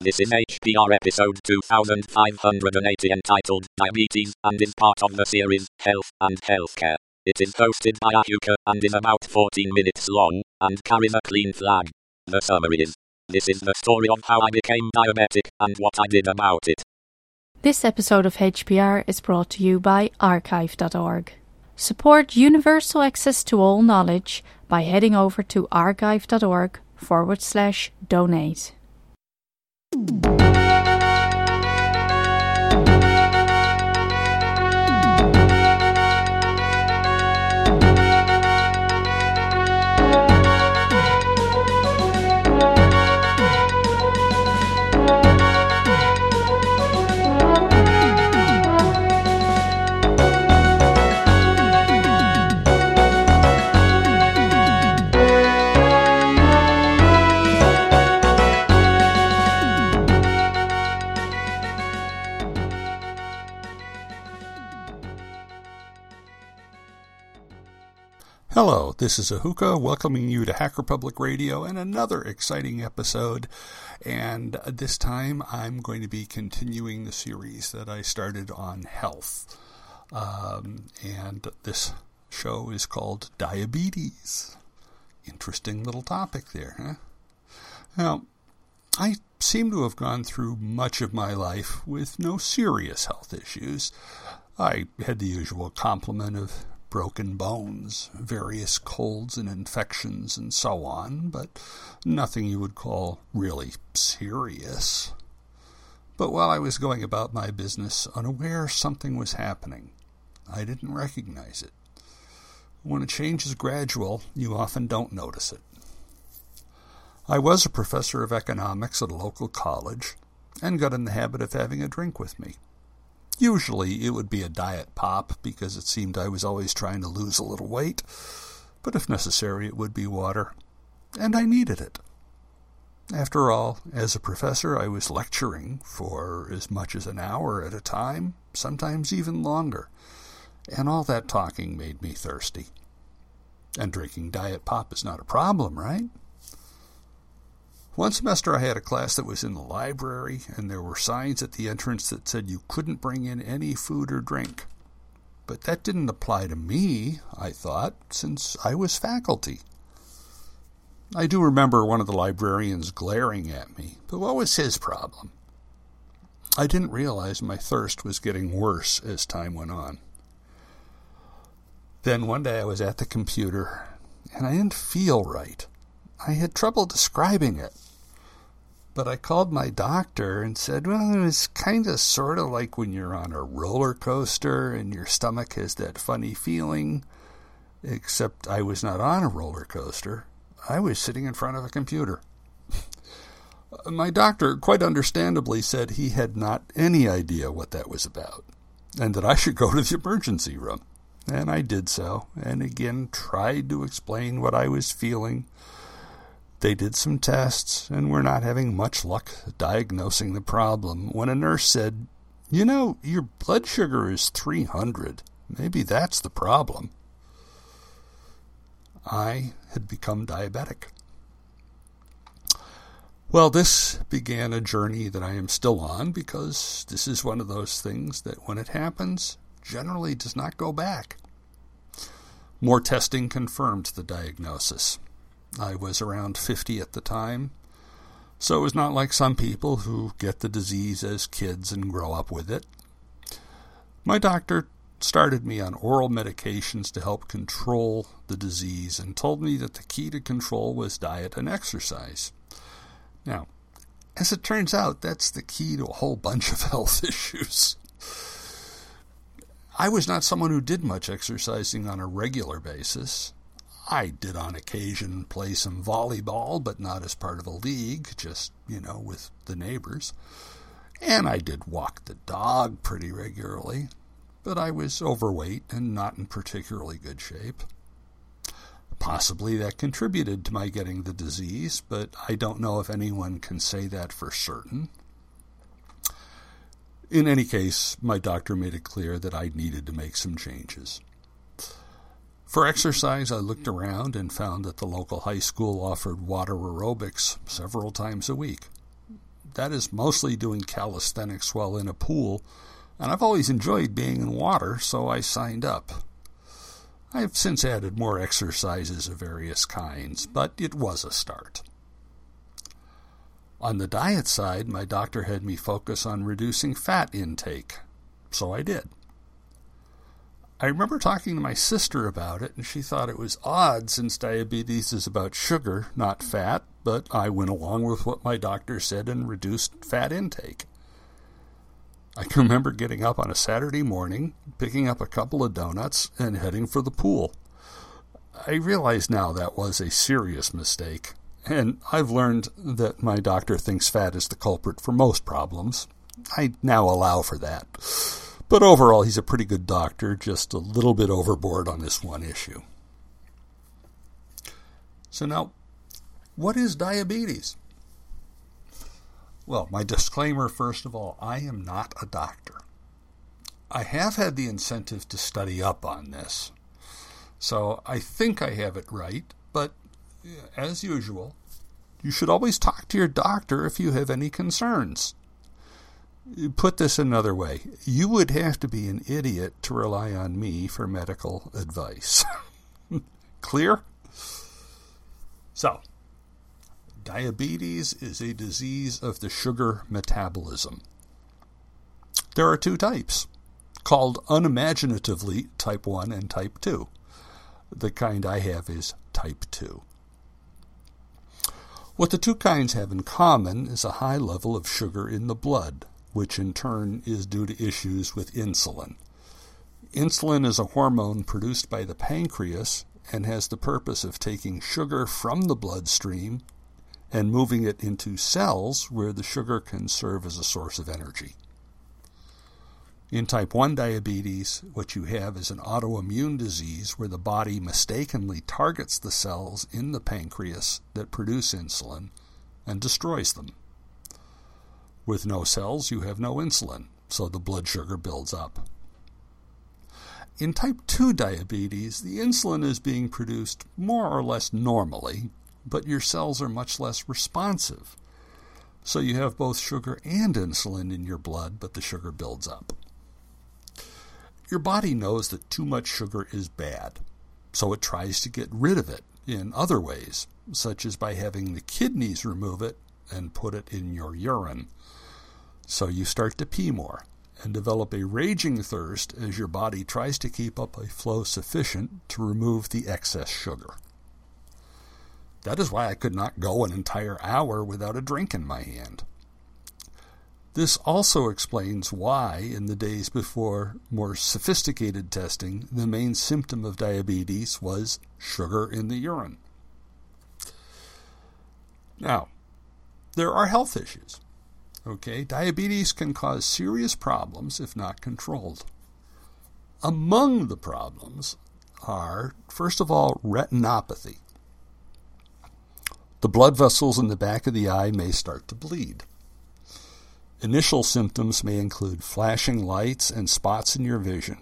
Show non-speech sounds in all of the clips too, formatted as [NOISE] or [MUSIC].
This is HPR episode 2580 entitled Diabetes and is part of the series Health and Healthcare. It is hosted by Ahuka and is about 14 minutes long and carries a clean flag. The summary is This is the story of how I became diabetic and what I did about it. This episode of HPR is brought to you by archive.org. Support universal access to all knowledge by heading over to archive.org forward slash donate. Thank you. Hello, this is Ahuka welcoming you to Hacker Public Radio and another exciting episode. And this time I'm going to be continuing the series that I started on health. Um, and this show is called Diabetes. Interesting little topic there, huh? Now, I seem to have gone through much of my life with no serious health issues. I had the usual complement of broken bones, various colds and infections, and so on, but nothing you would call really serious. But while I was going about my business unaware something was happening, I didn't recognize it. When a change is gradual, you often don't notice it. I was a professor of economics at a local college and got in the habit of having a drink with me. Usually it would be a diet pop because it seemed I was always trying to lose a little weight, but if necessary it would be water, and I needed it. After all, as a professor, I was lecturing for as much as an hour at a time, sometimes even longer, and all that talking made me thirsty. And drinking diet pop is not a problem, right? One semester I had a class that was in the library, and there were signs at the entrance that said you couldn't bring in any food or drink. But that didn't apply to me, I thought, since I was faculty. I do remember one of the librarians glaring at me, but what was his problem? I didn't realize my thirst was getting worse as time went on. Then one day I was at the computer, and I didn't feel right. I had trouble describing it. But I called my doctor and said, well, it was kind of sort of like when you're on a roller coaster and your stomach has that funny feeling, except I was not on a roller coaster. I was sitting in front of a computer. [LAUGHS] my doctor, quite understandably, said he had not any idea what that was about and that I should go to the emergency room. And I did so, and again tried to explain what I was feeling they did some tests and were not having much luck diagnosing the problem when a nurse said, You know, your blood sugar is 300. Maybe that's the problem. I had become diabetic. Well, this began a journey that I am still on because this is one of those things that when it happens, generally does not go back. More testing confirmed the diagnosis. I was around 50 at the time. So it was not like some people who get the disease as kids and grow up with it. My doctor started me on oral medications to help control the disease and told me that the key to control was diet and exercise. Now, as it turns out, that's the key to a whole bunch of [LAUGHS] health issues. I was not someone who did much exercising on a regular basis. I did on occasion play some volleyball, but not as part of a league, just, you know, with the neighbors. And I did walk the dog pretty regularly, but I was overweight and not in particularly good shape. Possibly that contributed to my getting the disease, but I don't know if anyone can say that for certain. In any case, my doctor made it clear that I needed to make some changes. For exercise, I looked around and found that the local high school offered water aerobics several times a week. that is mostly doing calisthenics while in a pool, and I've always enjoyed being in water, so I signed up. I have since added more exercises of various kinds, but it was a start. On the diet side, my doctor had me focus on reducing fat intake, so I did. I remember talking to my sister about it, and she thought it was odd since diabetes is about sugar, not fat, but I went along with what my doctor said and reduced fat intake. I can remember getting up on a Saturday morning, picking up a couple of donuts, and heading for the pool. I realize now that was a serious mistake, and I've learned that my doctor thinks fat is the culprit for most problems. I now allow for that. But overall, he's a pretty good doctor, just a little bit overboard on this one issue. So, now, what is diabetes? Well, my disclaimer first of all I am not a doctor. I have had the incentive to study up on this, so I think I have it right, but as usual, you should always talk to your doctor if you have any concerns. Put this another way you would have to be an idiot to rely on me for medical advice. [LAUGHS] Clear? So, Diabetes is a disease of the sugar metabolism. There are two types, called unimaginatively type 1 and type 2. The kind I have is type 2. What the two kinds have in common is a high level of sugar in the blood, which in turn is due to issues with insulin. Insulin is a hormone produced by the pancreas and has the purpose of taking sugar from the bloodstream and moving it into cells where the sugar can serve as a source of energy. In type 1 diabetes, what you have is an autoimmune disease where the body mistakenly targets the cells in the pancreas that produce insulin and destroys them. With no cells, you have no insulin, so the blood sugar builds up. In type 2 diabetes, the insulin is being produced more or less normally, but your cells are much less responsive. So you have both sugar and insulin in your blood, but the sugar builds up. Your body knows that too much sugar is bad, so it tries to get rid of it in other ways, such as by having the kidneys remove it and put it in your urine. So you start to pee more and develop a raging thirst as your body tries to keep up a flow sufficient to remove the excess sugar. That is why I could not go an entire hour without a drink in my hand. This also explains why, in the days before more sophisticated testing, the main symptom of diabetes was sugar in the urine. Now, there are health issues. Okay, diabetes can cause serious problems if not controlled. Among the problems are, first of all, retinopathy the blood vessels in the back of the eye may start to bleed. Initial symptoms may include flashing lights and spots in your vision,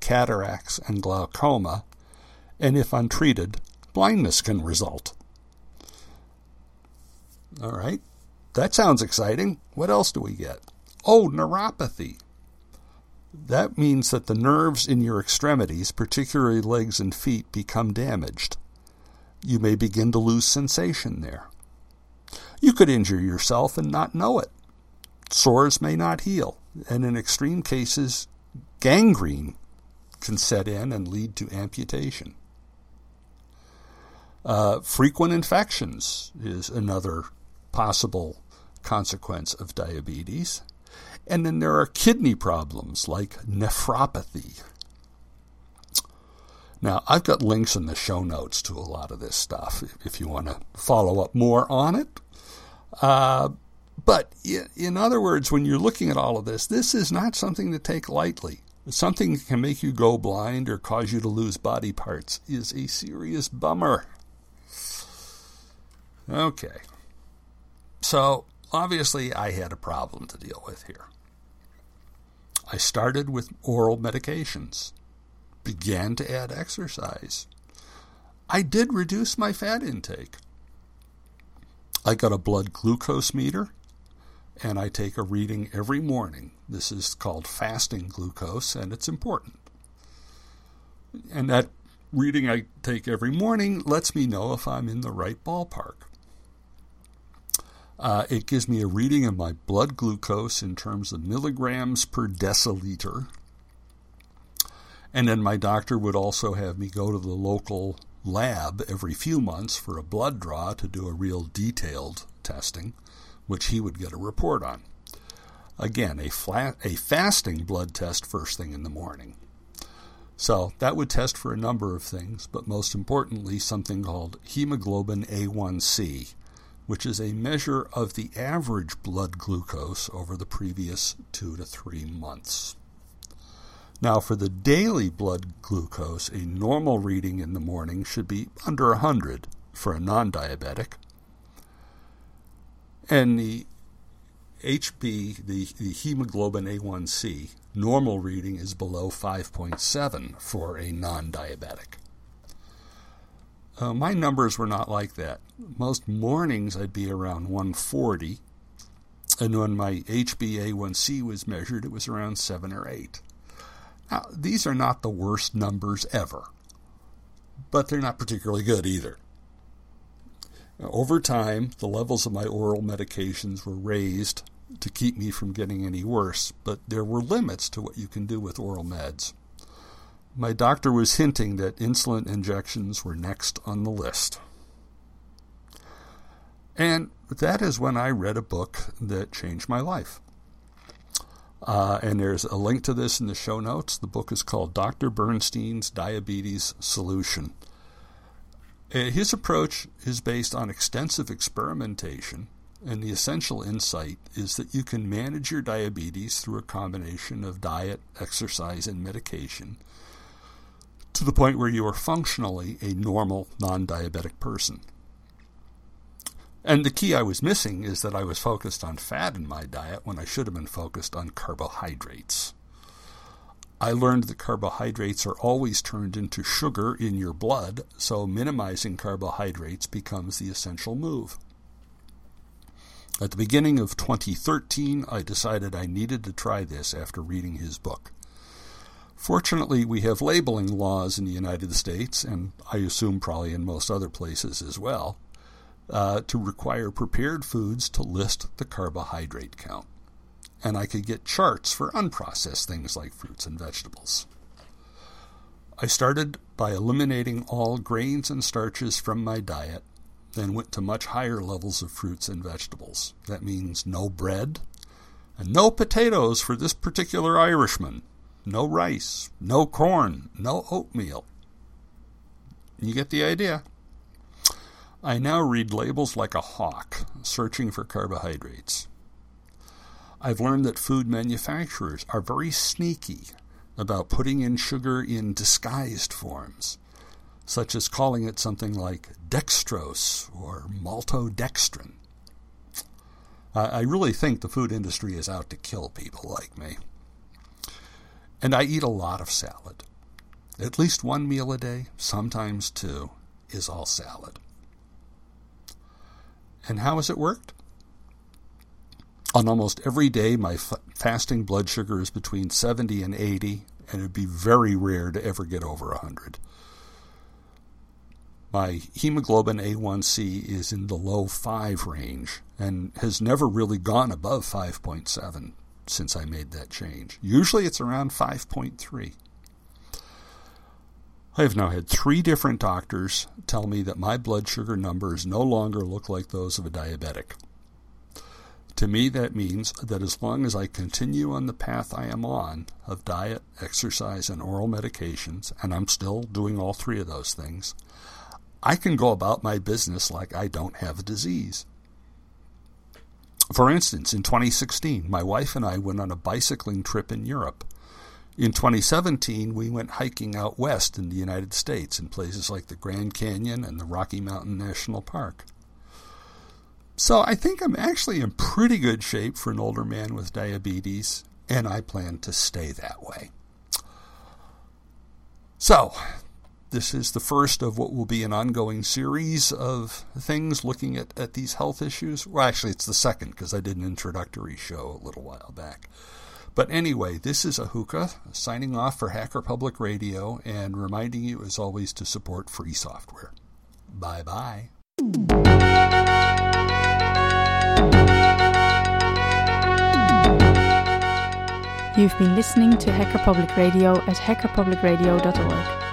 cataracts and glaucoma, and if untreated, blindness can result. All right, that sounds exciting. What else do we get? Oh, neuropathy. That means that the nerves in your extremities, particularly legs and feet, become damaged you may begin to lose sensation there. You could injure yourself and not know it. Sores may not heal, and in extreme cases, gangrene can set in and lead to amputation. Uh, frequent infections is another possible consequence of diabetes. And then there are kidney problems like nephropathy, now, I've got links in the show notes to a lot of this stuff if you want to follow up more on it. Uh, but in other words, when you're looking at all of this, this is not something to take lightly. Something that can make you go blind or cause you to lose body parts is a serious bummer. Okay. So, obviously, I had a problem to deal with here. I started with oral medications began to add exercise. I did reduce my fat intake. I got a blood glucose meter and I take a reading every morning. This is called fasting glucose, and it's important. And that reading I take every morning lets me know if I'm in the right ballpark. Uh, it gives me a reading of my blood glucose in terms of milligrams per deciliter. And then my doctor would also have me go to the local lab every few months for a blood draw to do a real detailed testing, which he would get a report on. Again, a, flat, a fasting blood test first thing in the morning. So that would test for a number of things, but most importantly, something called hemoglobin A1C, which is a measure of the average blood glucose over the previous two to three months. Now, for the daily blood glucose, a normal reading in the morning should be under 100 for a non diabetic. And the HB, the, the hemoglobin A1C, normal reading is below 5.7 for a non diabetic. Uh, my numbers were not like that. Most mornings I'd be around 140, and when my HbA1c was measured, it was around 7 or 8. Now, these are not the worst numbers ever, but they're not particularly good either. Over time, the levels of my oral medications were raised to keep me from getting any worse, but there were limits to what you can do with oral meds. My doctor was hinting that insulin injections were next on the list. And that is when I read a book that changed my life. Uh, and there's a link to this in the show notes. The book is called Dr. Bernstein's Diabetes Solution. Uh, his approach is based on extensive experimentation, and the essential insight is that you can manage your diabetes through a combination of diet, exercise, and medication to the point where you are functionally a normal non diabetic person. And the key I was missing is that I was focused on fat in my diet when I should have been focused on carbohydrates. I learned that carbohydrates are always turned into sugar in your blood, so minimizing carbohydrates becomes the essential move. At the beginning of 2013, I decided I needed to try this after reading his book. Fortunately, we have labeling laws in the United States, and I assume probably in most other places as well, uh, to require prepared foods to list the carbohydrate count. And I could get charts for unprocessed things like fruits and vegetables. I started by eliminating all grains and starches from my diet, then went to much higher levels of fruits and vegetables. That means no bread and no potatoes for this particular Irishman no rice, no corn, no oatmeal. You get the idea. I now read labels like a hawk, searching for carbohydrates. I've learned that food manufacturers are very sneaky about putting in sugar in disguised forms, such as calling it something like dextrose or maltodextrin. I really think the food industry is out to kill people like me. And I eat a lot of salad. At least one meal a day, sometimes two, is all salad. And how has it worked? On almost every day, my f- fasting blood sugar is between 70 and 80, and it would be very rare to ever get over 100. My hemoglobin A1C is in the low 5 range and has never really gone above 5.7 since I made that change. Usually it's around 5.3. I have now had three different doctors tell me that my blood sugar numbers no longer look like those of a diabetic. To me, that means that as long as I continue on the path I am on of diet, exercise, and oral medications, and I'm still doing all three of those things, I can go about my business like I don't have a disease. For instance, in 2016, my wife and I went on a bicycling trip in Europe. In 2017, we went hiking out west in the United States in places like the Grand Canyon and the Rocky Mountain National Park. So I think I'm actually in pretty good shape for an older man with diabetes, and I plan to stay that way. So, this is the first of what will be an ongoing series of things looking at, at these health issues. Well, actually, it's the second because I did an introductory show a little while back. But anyway, this is Ahuka signing off for Hacker Public Radio and reminding you, as always, to support free software. Bye bye. You've been listening to Hacker Public Radio at hackerpublicradio.org.